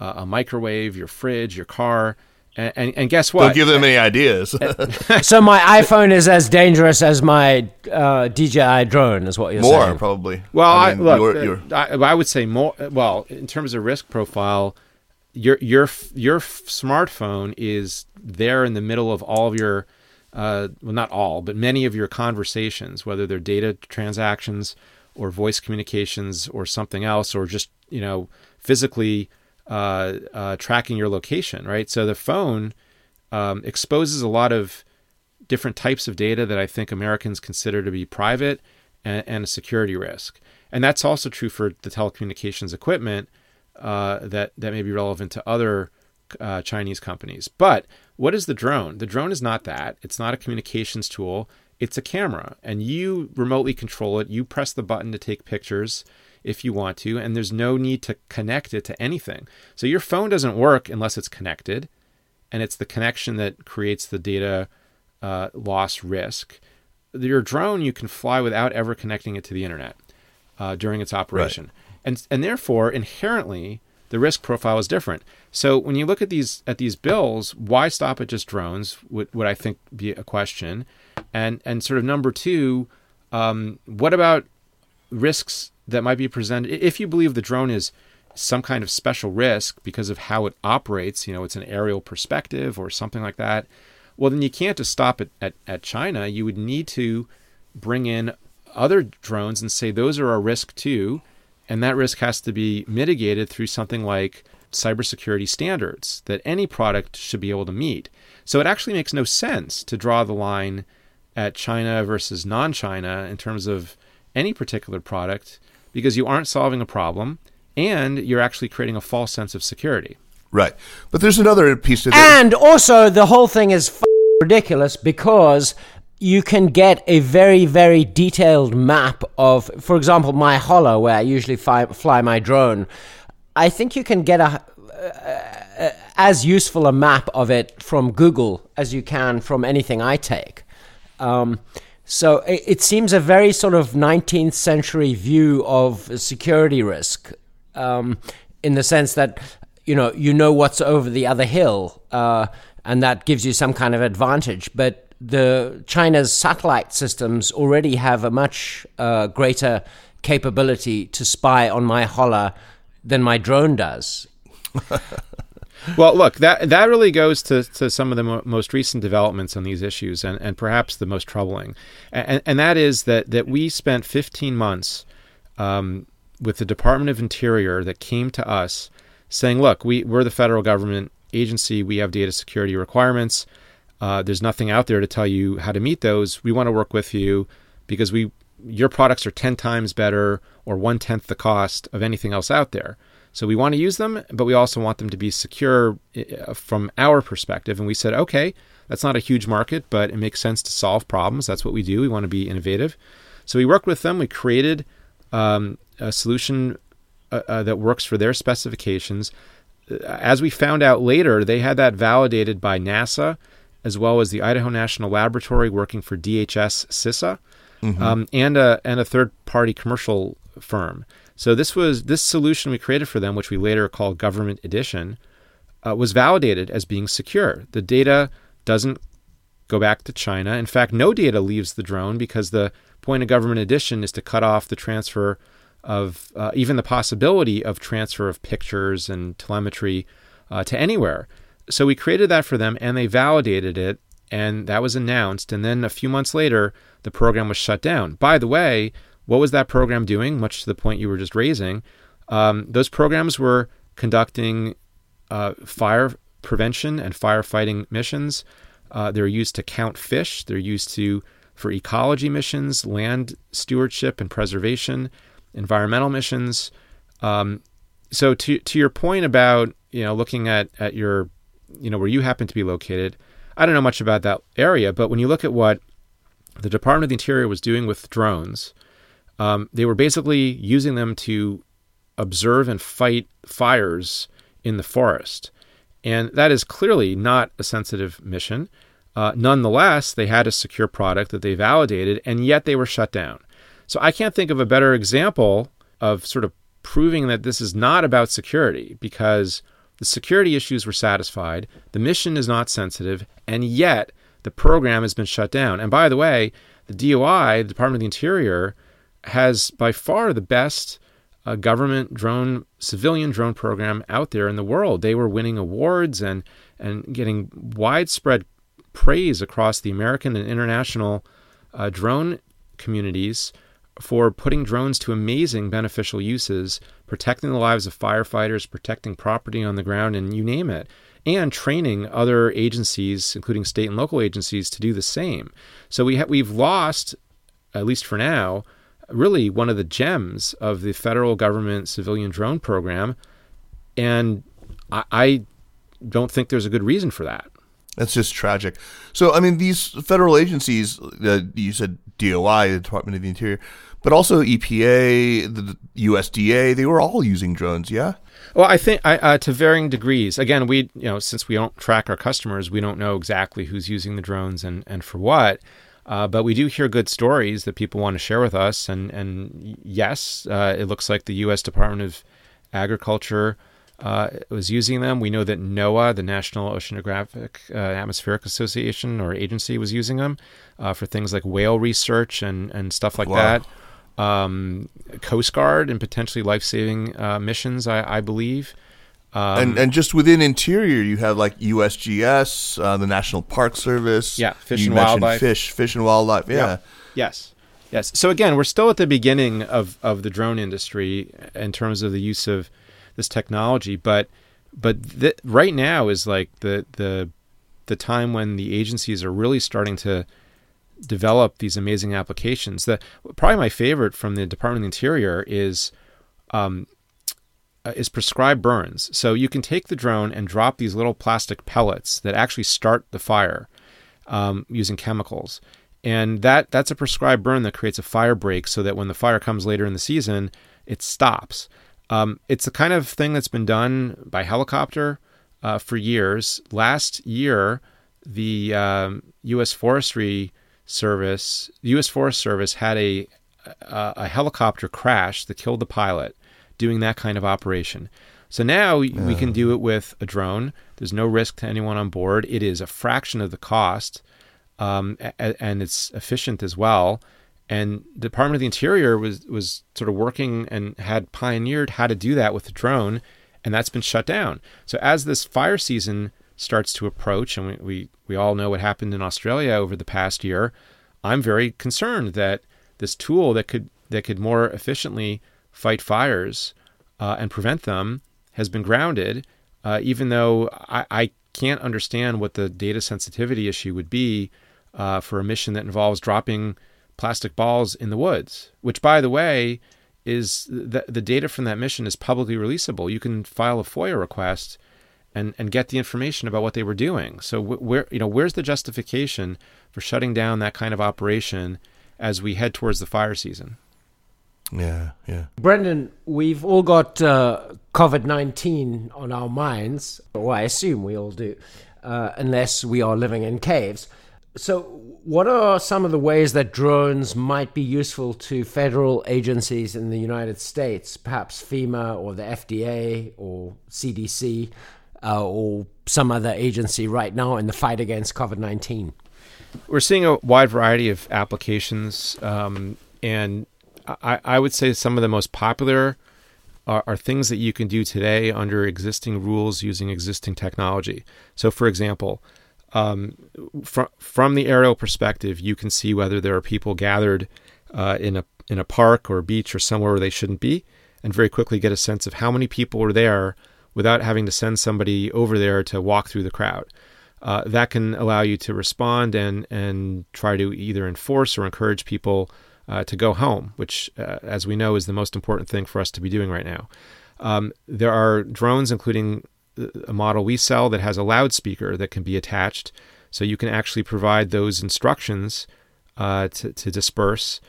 uh, a microwave, your fridge, your car. And, and, and, guess what? Don't give them any ideas. so my iPhone is as dangerous as my uh, DJI drone, is what you're more, saying? More probably. Well, I, mean, I look, you're, you're... I, I, would say more. Well, in terms of risk profile, your your your smartphone is there in the middle of all of your, uh, well, not all, but many of your conversations, whether they're data transactions or voice communications or something else, or just you know physically uh, uh, tracking your location, right? So the phone um, exposes a lot of different types of data that I think Americans consider to be private and, and a security risk. And that's also true for the telecommunications equipment uh, that that may be relevant to other uh, Chinese companies. But what is the drone? The drone is not that. It's not a communications tool. It's a camera, and you remotely control it. You press the button to take pictures if you want to, and there's no need to connect it to anything. So your phone doesn't work unless it's connected, and it's the connection that creates the data uh, loss risk. Your drone you can fly without ever connecting it to the internet uh, during its operation, right. and and therefore inherently the risk profile is different. So when you look at these at these bills, why stop at just drones? Would, would I think be a question, and and sort of number two, um, what about risks that might be presented if you believe the drone is some kind of special risk because of how it operates you know it's an aerial perspective or something like that well then you can't just stop at, at, at china. You would need to bring in other drones and say those are a risk too and that risk has to be mitigated through something like cybersecurity standards that any product should be able to meet. So it actually makes no sense to draw the line at china versus non-china in terms of any particular product because you aren't solving a problem and you're actually creating a false sense of security. Right. But there's another piece to that. And also, the whole thing is f- ridiculous because you can get a very, very detailed map of, for example, my hollow, where I usually fly, fly my drone. I think you can get a, uh, as useful a map of it from Google as you can from anything I take. Um, so it, it, seems a very sort of 19th century view of security risk, um, in the sense that you know you know what's over the other hill, uh, and that gives you some kind of advantage. But the China's satellite systems already have a much uh, greater capability to spy on my holler than my drone does. well, look, that that really goes to, to some of the mo- most recent developments on these issues, and, and perhaps the most troubling, and, and that is that that we spent 15 months um, with the Department of Interior that came to us saying, "Look, we we're the federal government agency. We have data security requirements. Uh, there's nothing out there to tell you how to meet those. We want to work with you." Because we your products are 10 times better or one tenth the cost of anything else out there. So we want to use them, but we also want them to be secure uh, from our perspective. And we said, okay, that's not a huge market, but it makes sense to solve problems. That's what we do. We want to be innovative. So we worked with them. We created um, a solution uh, uh, that works for their specifications. As we found out later, they had that validated by NASA as well as the Idaho National Laboratory working for DHS CISA mm-hmm. um, and a and a third party commercial firm. So this was this solution we created for them, which we later called Government Edition, uh, was validated as being secure. The data doesn't go back to China. In fact, no data leaves the drone because the point of Government Edition is to cut off the transfer of uh, even the possibility of transfer of pictures and telemetry uh, to anywhere. So we created that for them and they validated it and that was announced. And then a few months later, the program was shut down. By the way, what was that program doing? Much to the point you were just raising, um, those programs were conducting uh, fire prevention and firefighting missions. Uh, they're used to count fish. They're used to for ecology missions, land stewardship and preservation, environmental missions. Um, so to to your point about you know looking at at your you know where you happen to be located, I don't know much about that area, but when you look at what the Department of the Interior was doing with drones, um, they were basically using them to observe and fight fires in the forest. And that is clearly not a sensitive mission. Uh, nonetheless, they had a secure product that they validated, and yet they were shut down. So I can't think of a better example of sort of proving that this is not about security because the security issues were satisfied, the mission is not sensitive, and yet the program has been shut down. And by the way, the DOI, the Department of the Interior, has by far the best uh, government drone, civilian drone program out there in the world. They were winning awards and and getting widespread praise across the American and international uh, drone communities for putting drones to amazing beneficial uses, protecting the lives of firefighters, protecting property on the ground, and you name it and training other agencies, including state and local agencies, to do the same. So we ha- we've lost, at least for now, really one of the gems of the federal government civilian drone program, and I, I don't think there's a good reason for that. That's just tragic. So, I mean, these federal agencies, uh, you said DOI, the Department of the Interior, but also EPA, the USDA, they were all using drones, yeah? Well, I think uh, to varying degrees. Again, we you know since we don't track our customers, we don't know exactly who's using the drones and and for what. Uh, but we do hear good stories that people want to share with us, and and yes, uh, it looks like the U.S. Department of Agriculture uh, was using them. We know that NOAA, the National Oceanographic uh, Atmospheric Association or agency, was using them uh, for things like whale research and and stuff like wow. that um, Coast Guard and potentially life saving uh, missions, I, I believe. Um, and and just within interior, you have like USGS, uh, the National Park Service. Yeah, fish you and wildlife. Fish, fish and wildlife. Yeah. yeah. Yes. Yes. So again, we're still at the beginning of, of the drone industry in terms of the use of this technology, but but th- right now is like the the the time when the agencies are really starting to develop these amazing applications. The probably my favorite from the Department of the Interior is um, uh, is prescribed burns. So you can take the drone and drop these little plastic pellets that actually start the fire um, using chemicals, and that that's a prescribed burn that creates a fire break, so that when the fire comes later in the season, it stops. Um, it's the kind of thing that's been done by helicopter uh, for years. Last year, the um, U.S. Forestry Service, the U.S. Forest Service had a, a, a helicopter crash that killed the pilot doing that kind of operation. So now yeah. we can do it with a drone. There's no risk to anyone on board. It is a fraction of the cost, um, and it's efficient as well. And the Department of the Interior was was sort of working and had pioneered how to do that with the drone, and that's been shut down. So as this fire season starts to approach, and we, we, we all know what happened in Australia over the past year, I'm very concerned that this tool that could that could more efficiently fight fires uh, and prevent them has been grounded, uh, even though I, I, can't understand what the data sensitivity issue would be uh, for a mission that involves dropping plastic balls in the woods, which, by the way, is the, the data from that mission is publicly releasable. You can file a FOIA request and, and get the information about what they were doing. So where you know where's the justification for shutting down that kind of operation as we head towards the fire season? Yeah, yeah. Brendan, we've all got uh, COVID 19 on our minds, or I assume we all do, uh, unless we are living in caves. So, what are some of the ways that drones might be useful to federal agencies in the United States, perhaps FEMA or the FDA or CDC uh, or some other agency right now in the fight against COVID 19? We're seeing a wide variety of applications, um, and I, I, would say some of the most popular are, are things that you can do today under existing rules using existing technology. So, for example, um, from from the aerial perspective, you can see whether there are people gathered uh, in a in a park or a beach or somewhere where they shouldn't be, and very quickly get a sense of how many people are there without having to send somebody over there to walk through the crowd. Uh, that can allow you to respond and and try to either enforce or encourage people uh, to go home, which, uh, as we know, is the most important thing for us to be doing right now. Um, there are drones, including a model we sell that has a loudspeaker that can be attached, so you can actually provide those instructions uh, to, to, disperse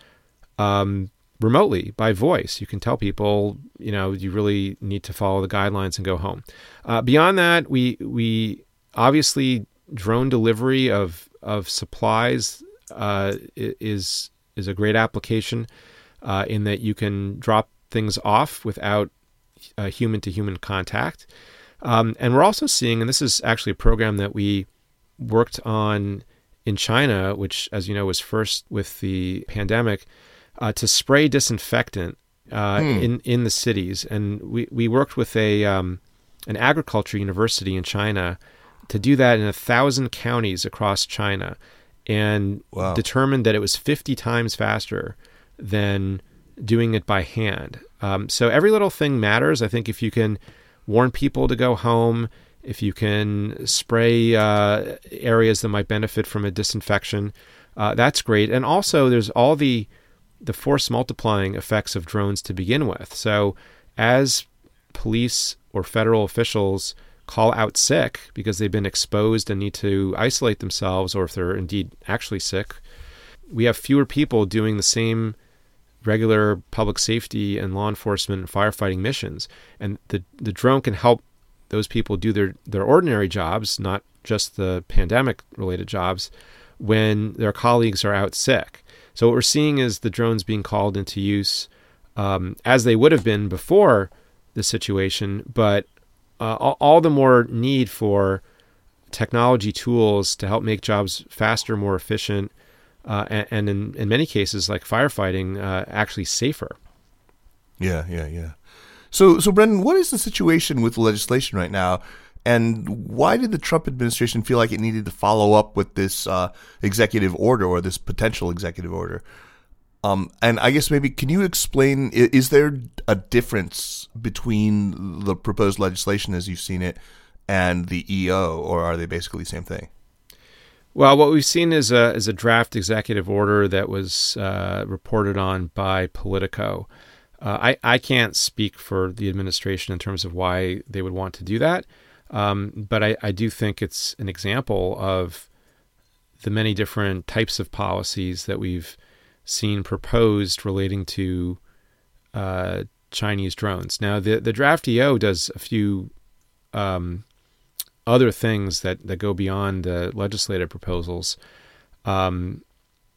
um, remotely by voice. You can tell people, you know, you really need to follow the guidelines and go home. Uh, beyond that, we we obviously drone delivery of of supplies uh, is is a great application uh, in that you can drop things off without human to human contact. Um, and we're also seeing, and this is actually a program that we worked on in China, which, as you know, was first with the pandemic, uh, to spray disinfectant uh, hmm. in in the cities. And we, we worked with a um, an agriculture university in China to do that in a thousand counties across China, and wow. determined that it was fifty times faster than doing it by hand. Um, so every little thing matters. I think if you can warn people to go home, if you can spray uh, areas that might benefit from a disinfection, uh, that's great. And also, there's all the the force multiplying effects of drones to begin with. So, as police or federal officials call out sick because they've been exposed and need to isolate themselves, or if they're indeed actually sick, we have fewer people doing the same regular public safety and law enforcement and firefighting missions. And the, the drone can help those people do their, their ordinary jobs, not just the pandemic related jobs, when their colleagues are out sick. So, what we're seeing is the drones being called into use um, as they would have been before the situation, but uh, all, the more need for technology tools to help make jobs faster, more efficient, uh, and, and, in, in many cases, like firefighting, uh, actually safer. Yeah, yeah, yeah. So, so Brendan, what is the situation with the legislation right now? And why did the Trump administration feel like it needed to follow up with this uh, executive order or this potential executive order? Um, and I guess maybe can you explain? Is there a difference between the proposed legislation as you've seen it and the EO, or are they basically the same thing? Well, what we've seen is a is a draft executive order that was uh, reported on by Politico. Uh, I I can't speak for the administration in terms of why they would want to do that, um, but I, I do think it's an example of the many different types of policies that we've seen proposed relating to uh, Chinese drones. Now, the the draft EO does a few um, other things that, that go beyond the legislative proposals. Um,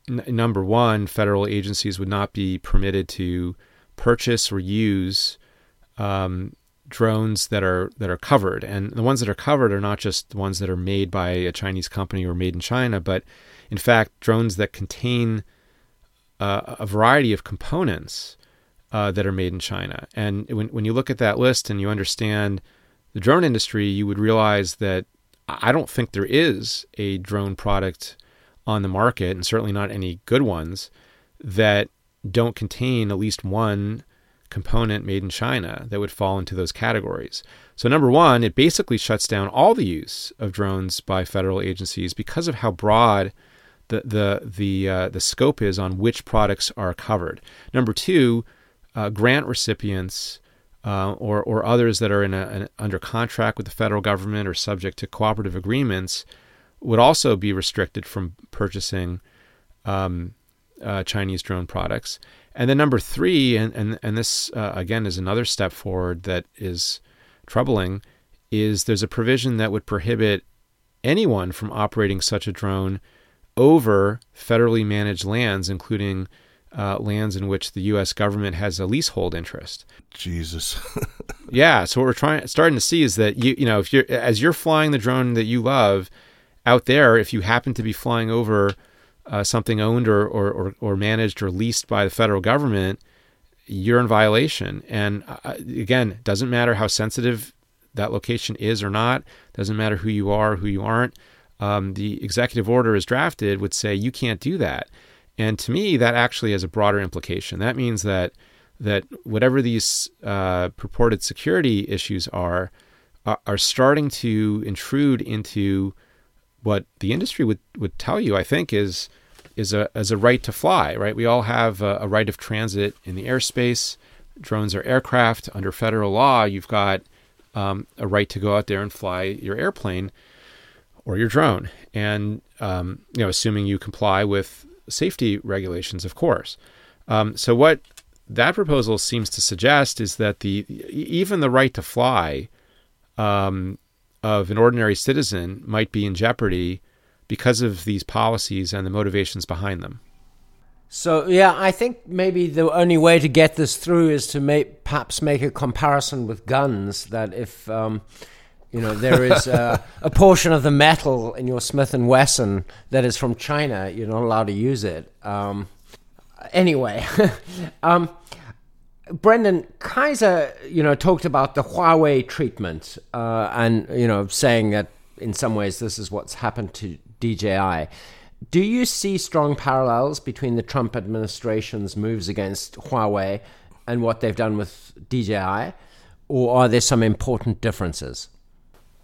n- number one, federal agencies would not be permitted to purchase or use um, drones that are that are covered, and the ones that are covered are not just the ones that are made by a Chinese company or made in China, but in fact drones that contain uh, a variety of components uh, that are made in China. And when when you look at that list and you understand the drone industry, you would realize that I don't think there is a drone product on the market, and certainly not any good ones, that don't contain at least one component made in China that would fall into those categories. So, number one, it basically shuts down all the use of drones by federal agencies because of how broad the the the uh, the scope is on which products are covered. Number two, uh, grant recipients uh, or or others that are in a, an, under contract with the federal government or subject to cooperative agreements would also be restricted from purchasing um, uh, Chinese drone products. And then number three, and and and this uh, again is another step forward that is troubling, is there's a provision that would prohibit anyone from operating such a drone over federally managed lands, including uh, lands in which the U.S. government has a leasehold interest. Jesus. yeah. So what we're trying, starting to see is that you, you know, if you're as you're flying the drone that you love out there, if you happen to be flying over uh, something owned or, or, or or managed or leased by the federal government, you're in violation. And uh, again, doesn't matter how sensitive that location is or not. Doesn't matter who you are, who you aren't. Um, the executive order is drafted would say you can't do that. And to me, that actually has a broader implication. That means that that whatever these uh, purported security issues are, are, are starting to intrude into what the industry would, would tell you. I think is is a as a right to fly. Right, we all have a, a right of transit in the airspace. Drones are aircraft under federal law. You've got um, a right to go out there and fly your airplane or your drone, and um, you know, assuming you comply with safety regulations, of course. Um, so what that proposal seems to suggest is that the even the right to fly um, of an ordinary citizen might be in jeopardy because of these policies and the motivations behind them. So yeah, I think maybe the only way to get this through is to make, perhaps make a comparison with guns. That if um, you know there is a, portion of the metal in your Smith and Wesson that is from China, you're not allowed to use it. Um, anyway, um, Brendan Kaiser, you know, talked about the Huawei treatment uh, and you know saying that in some ways this is what's happened to DJI. Do you see strong parallels between the Trump administration's moves against Huawei and what they've done with DJI, or are there some important differences?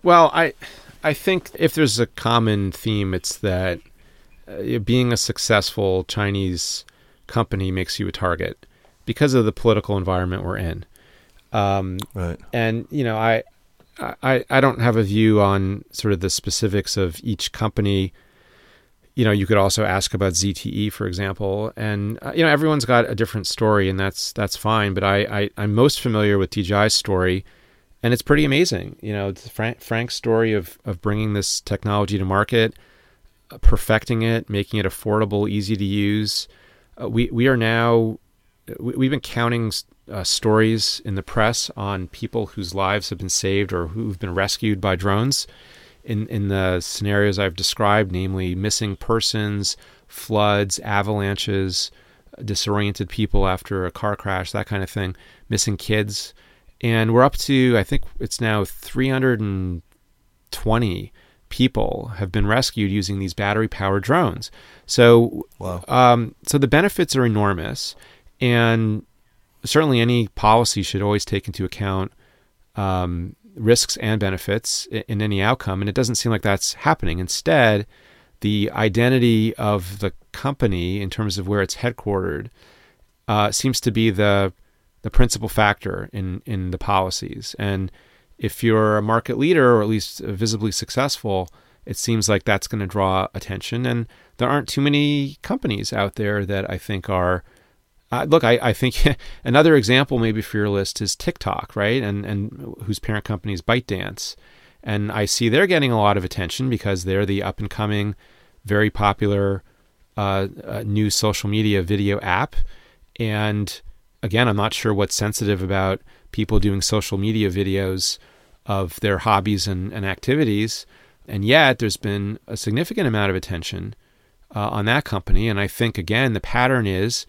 Well, I I think if there's a common theme, it's that uh, being a successful Chinese company makes you a target because of the political environment we're in. Um, right. And you know, I, I I don't have a view on sort of the specifics of each company you know, you could also ask about ZTE, for example, and uh, you know, everyone's got a different story, and that's that's fine. But I, I am most familiar with DJI's story, and it's pretty amazing. You know, Frank, Frank's story of of bringing this technology to market, uh, perfecting it, making it affordable, easy to use. Uh, we we are now we, have been counting uh, stories in the press on people whose lives have been saved or who've been rescued by drones in, in the scenarios I've described, namely missing persons, floods, avalanches, disoriented people after a car crash, that kind of thing, missing kids. And we're up to, I think it's now 320 people have been rescued using these battery powered drones. So, wow. um, so the benefits are enormous. And certainly any policy should always take into account um, risks and benefits in any outcome. And it doesn't seem like that's happening. Instead, the identity of the company in terms of where it's headquartered uh, seems to be the the principal factor in in the policies. And if you're a market leader or at least visibly successful, it seems like that's going to draw attention. And there aren't too many companies out there that I think are uh, look, I, I think another example maybe for your list is TikTok, right? And and whose parent company is ByteDance, and I see they're getting a lot of attention because they're the up and coming, very popular uh, uh, new social media video app. And again, I'm not sure what's sensitive about people doing social media videos of their hobbies and, and activities, and yet there's been a significant amount of attention uh, on that company. And I think again the pattern is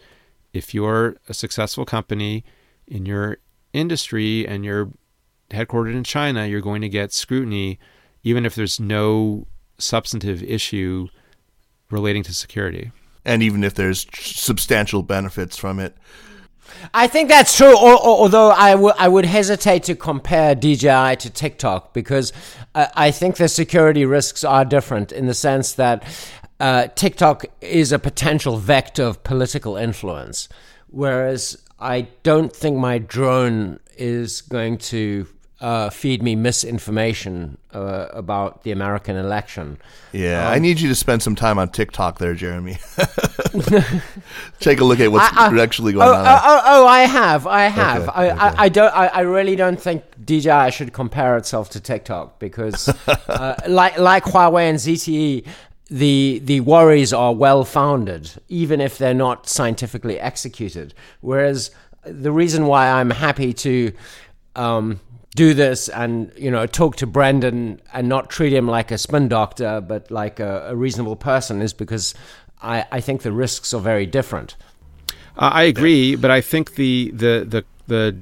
if you're a successful company in your industry and you're headquartered in China, you're going to get scrutiny, even if there's no substantive issue relating to security. And even if there's substantial benefits from it. I think that's true. Although I, w- I would hesitate to compare DJI to TikTok because I think the security risks are different in the sense that uh, TikTok is a potential vector of political influence, whereas I don't think my drone is going to uh, feed me misinformation uh, about the American election. Yeah, um, I need you to spend some time on TikTok there, Jeremy. Take a look at what's I, I, actually going oh, on. Oh, oh, oh, I have, I have. Okay, I, okay. I, I, don't. I, I, really don't think DJI should compare itself to TikTok because, uh, like like Huawei and ZTE, the the worries are well founded, even if they're not scientifically executed. Whereas the reason why I'm happy to um, do this and you know talk to Brendan and not treat him like a spin doctor, but like a, a reasonable person, is because I, I think the risks are very different. Uh, I agree, but I think the, the the the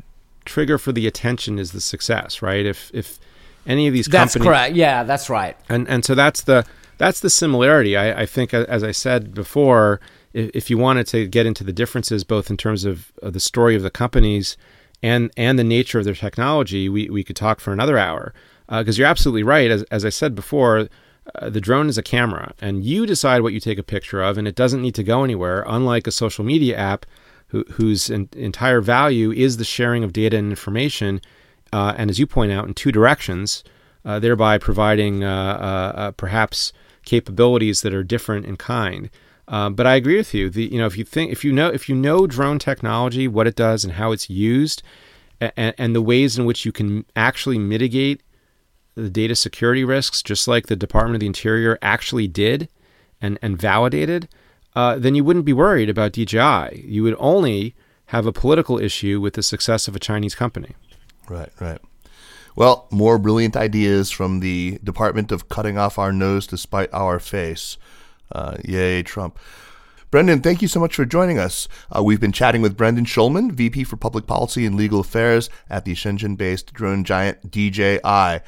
trigger for the attention is the success, right? If if any of these companies, that's correct. Yeah, that's right. And and so that's the that's the similarity. I, I think, as I said before, if, if, you wanted to get into the differences, both in terms of, of the story of the companies and and the nature of their technology, we, we could talk for another hour. Because uh, you're absolutely right. As, as I said before, uh, the drone is a camera, and you decide what you take a picture of, and it doesn't need to go anywhere. Unlike a social media app, who, whose in, entire value is the sharing of data and information, uh, and as you point out, in two directions, uh, thereby providing uh, uh, perhaps capabilities that are different in kind. Um, but I agree with you. The, you know, if you think, if you know, if you know drone technology, what it does and how it's used, and, and the ways in which you can actually mitigate the data security risks, just like the Department of the Interior actually did and, and validated, uh, then you wouldn't be worried about DJI. You would only have a political issue with the success of a Chinese company. Right, right. Well, more brilliant ideas from the Department of Cutting Off Our Nose to Spite Our Face. Uh, yay, Trump. Brendan, thank you so much for joining us. Uh, we've been chatting with Brendan Schulman, VP for Public Policy and Legal Affairs at the Shenzhen based drone giant DJI.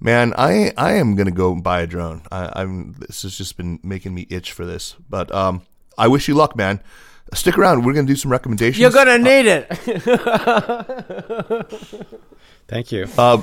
Man, I I am gonna go buy a drone. I, am this has just been making me itch for this. But um, I wish you luck, man. Stick around. We're gonna do some recommendations. You're gonna need it. Thank you. Uh,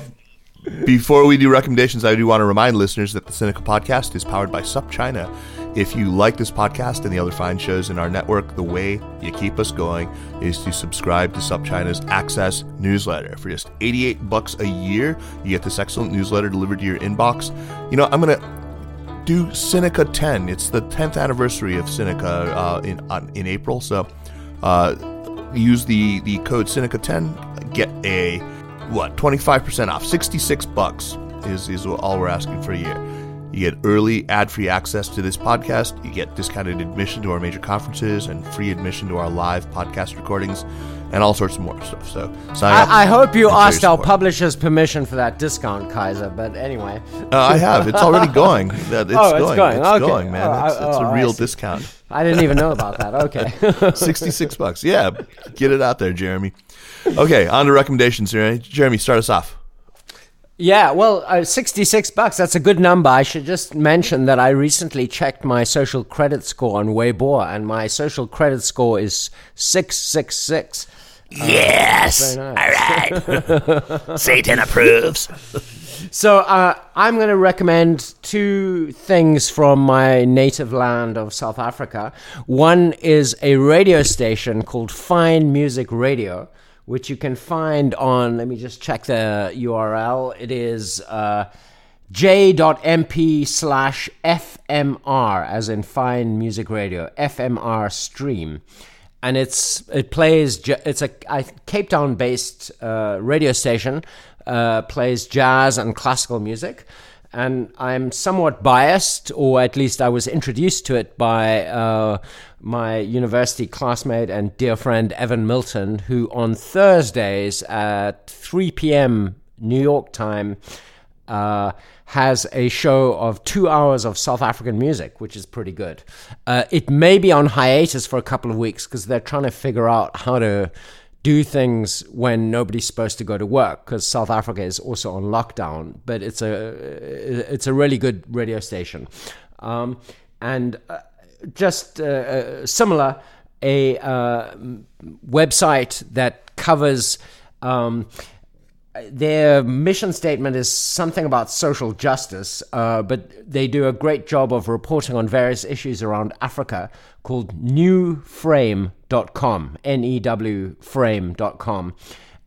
before we do recommendations, I do want to remind listeners that the Sinica podcast is powered by SupChina. If you like this podcast and the other fine shows in our network, the way you keep us going is to subscribe to SupChina's Access newsletter. For just 88 bucks a year, you get this excellent newsletter delivered to your inbox. You know, I'm going to do Sinica 10. It's the 10th anniversary of Sinica uh, in in April, so uh, use the the code Sinica 10, get a what 25% off 66 bucks is, is all we're asking for a year you get early ad-free access to this podcast you get discounted admission to our major conferences and free admission to our live podcast recordings and all sorts of more stuff so sign I, up I hope you asked our publisher's permission for that discount kaiser but anyway uh, i have it's already going it's, oh, it's going, going. it's okay. going man oh, it's, it's oh, a real discount I didn't even know about that. Okay. 66 bucks. Yeah. Get it out there, Jeremy. Okay, on to recommendations here. Jeremy, start us off. Yeah, well, uh, 66 bucks, that's a good number. I should just mention that I recently checked my social credit score on Weibo, and my social credit score is 666. Yes. Uh, nice. All right. Satan approves. So uh, I'm going to recommend two things from my native land of South Africa. One is a radio station called Fine Music Radio which you can find on, let me just check the URL. It is uh, j.mp slash FMR, as in Fine Music Radio, FMR stream. And it's it plays it's a, a Cape Town based uh, radio station uh, plays jazz and classical music and I'm somewhat biased, or at least I was introduced to it by uh, my university classmate and dear friend Evan Milton, who on Thursdays at 3 p.m. New York time uh, has a show of two hours of South African music, which is pretty good. Uh, it may be on hiatus for a couple of weeks because they're trying to figure out how to do things when nobody's supposed to go to work because South Africa is also on lockdown. But it's a it's a really good radio station, um, and uh, just uh, uh similar a uh, website that covers. Um, their mission statement is something about social justice, uh, but they do a great job of reporting on various issues around Africa called newframe.com, N E W frame.com.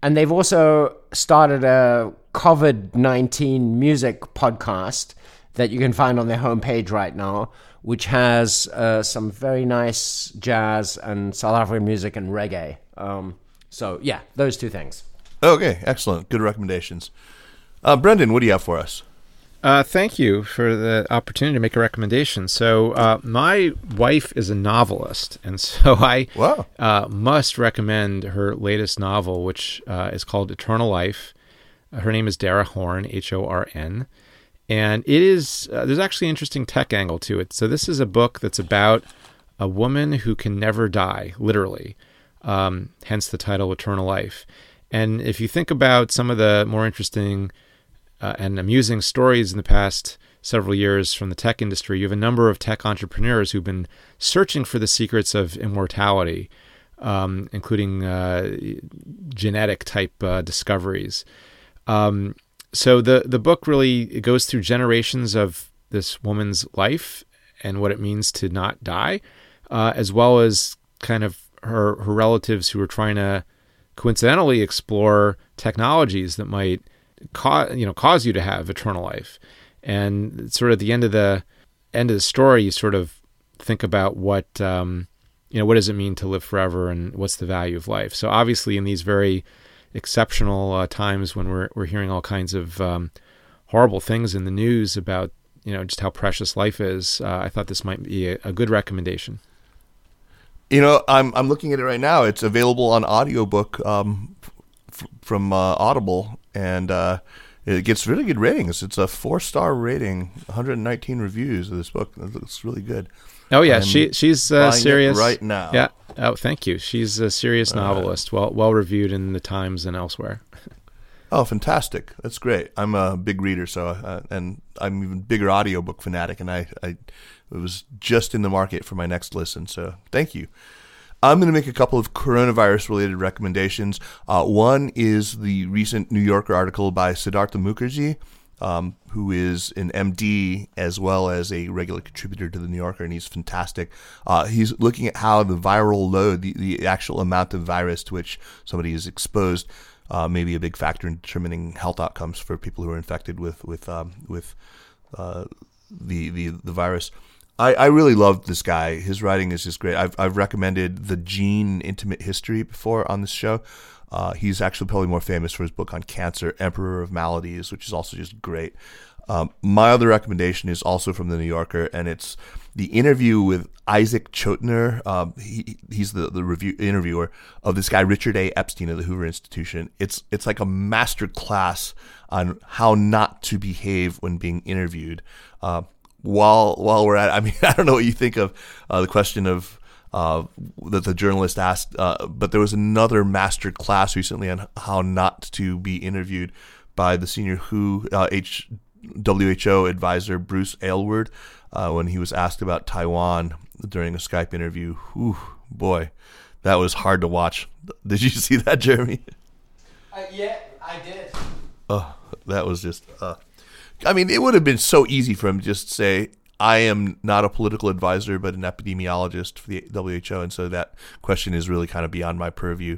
And they've also started a COVID 19 music podcast that you can find on their homepage right now, which has uh, some very nice jazz and South African music and reggae. Um, so, yeah, those two things. Okay, excellent. Good recommendations. Uh, Brendan, what do you have for us? Uh, thank you for the opportunity to make a recommendation. So, uh, my wife is a novelist, and so I Wow. uh, must recommend her latest novel, which uh, is called Eternal Life. Uh, her name is Dara Horn, H O R N. And it is, uh, there's actually an interesting tech angle to it. So, this is a book that's about a woman who can never die, literally, um, hence the title Eternal Life. And if you think about some of the more interesting uh, and amusing stories in the past several years from the tech industry, you have a number of tech entrepreneurs who've been searching for the secrets of immortality, um, including uh, genetic type uh, discoveries. Um, so the the book really goes through generations of this woman's life and what it means to not die, uh, as well as kind of her her relatives who are trying to coincidentally explore technologies that might cause you know cause you to have eternal life. And sort of at the end of the end of the story, you sort of think about what um, you know what does it mean to live forever and what's the value of life. So obviously, in these very exceptional uh, times when we're we're hearing all kinds of um, horrible things in the news about you know just how precious life is, uh, I thought this might be a, a good recommendation. You know, I'm I'm looking at it right now. It's available on audiobook um, f- from uh, Audible, and uh, it gets really good ratings. It's a four star rating, 119 reviews of this book. It looks really good. Oh yeah, I'm she she's uh, serious right now. Yeah. Oh, thank you. She's a serious novelist, well well reviewed in the Times and elsewhere. Oh, fantastic! That's great. I'm a big reader, so uh, and I'm even bigger audiobook fanatic, and I, I it was just in the market for my next listen. So thank you. I'm going to make a couple of coronavirus related recommendations. Uh, one is the recent New Yorker article by Siddhartha Mukherjee, um, who is an MD as well as a regular contributor to the New Yorker, and he's fantastic. Uh, he's looking at how the viral load, the, the actual amount of virus to which somebody is exposed, uh, may be a big factor in determining health outcomes for people who are infected with with um, with uh, the the the virus. I, I really love this guy. His writing is just great. I've I've recommended the Gene Intimate History before on this show. Uh, he's actually probably more famous for his book on cancer, Emperor of Maladies, which is also just great. Um, my other recommendation is also from the New Yorker, and it's the interview with Isaac Chotiner. Um, he, he's the, the review interviewer of this guy Richard A. Epstein of the Hoover Institution. It's it's like a master class on how not to behave when being interviewed. Uh, while while we're at, I mean, I don't know what you think of uh, the question of uh, that the journalist asked, uh, but there was another master class recently on how not to be interviewed by the senior WHO uh, H, WHO advisor Bruce Aylward uh, when he was asked about Taiwan during a Skype interview. Whew, boy, that was hard to watch. Did you see that, Jeremy? yeah, I did. Oh, that was just. Uh, I mean, it would have been so easy for him to just say, "I am not a political advisor, but an epidemiologist for the WHO," and so that question is really kind of beyond my purview,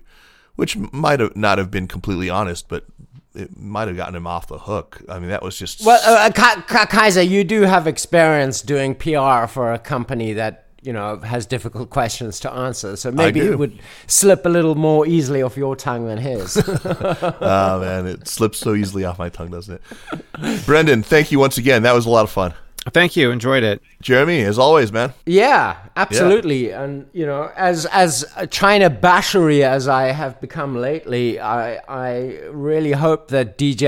which might have not have been completely honest, but it might have gotten him off the hook. I mean, that was just Well, uh, Ka- Ka- Kaiser, you do have experience doing PR for a company that you know has difficult questions to answer, so maybe it would slip a little more easily off your tongue than his. oh man, it slips so easily off my tongue, doesn't it? Brendan, thank you once again. That was a lot of fun. Thank you. Enjoyed it. Jeremy, as always, man. Yeah, absolutely. And you know, as as China bashery as I have become lately, I I really hope that DJI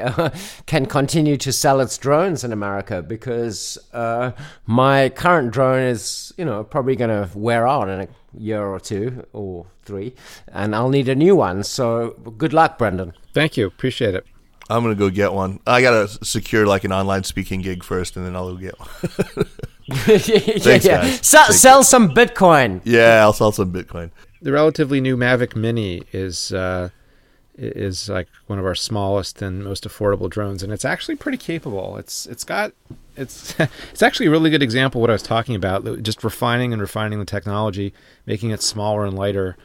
uh, can continue to sell its drones in America because uh, my current drone is you know probably going to wear out in a year or two or three, and I'll need a new one. So good luck, Brendan. Thank you. Appreciate it. I'm gonna go get one. I gotta secure like an online speaking gig first, and then I'll go get one. Thanks, yeah. guys. Sell, sell some Bitcoin. yeah, I'll sell some Bitcoin. The relatively new Mavic Mini is uh, is like one of our smallest and most affordable drones, and it's actually pretty capable. It's it's got it's it's actually a really good example of what I was talking about. Just refining and refining the technology, making it smaller and lighter,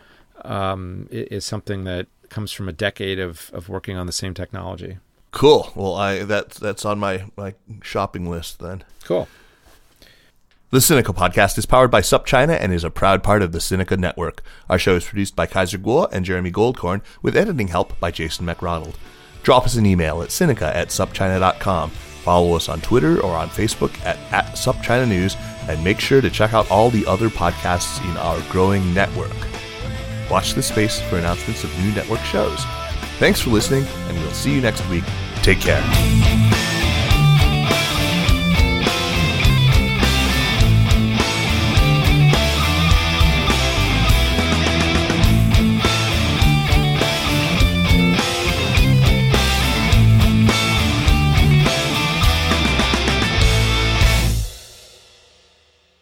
um, is something that comes from a decade of, of working on the same technology. Cool. Well, I that's that's on my my shopping list then. Cool. The Sinica podcast is powered by SupChina and is a proud part of the Sinica network. Our show is produced by Kaiser Kuo and Jeremy Goldkorn with editing help by Jason McRonald. Drop us an email at Sinica at supchina.com. Follow us on Twitter or on Facebook at, at SupChina News and make sure to check out all the other podcasts in our growing network. Watch this space for announcements of new network shows. Thanks for listening, and we'll see you next week. Take care.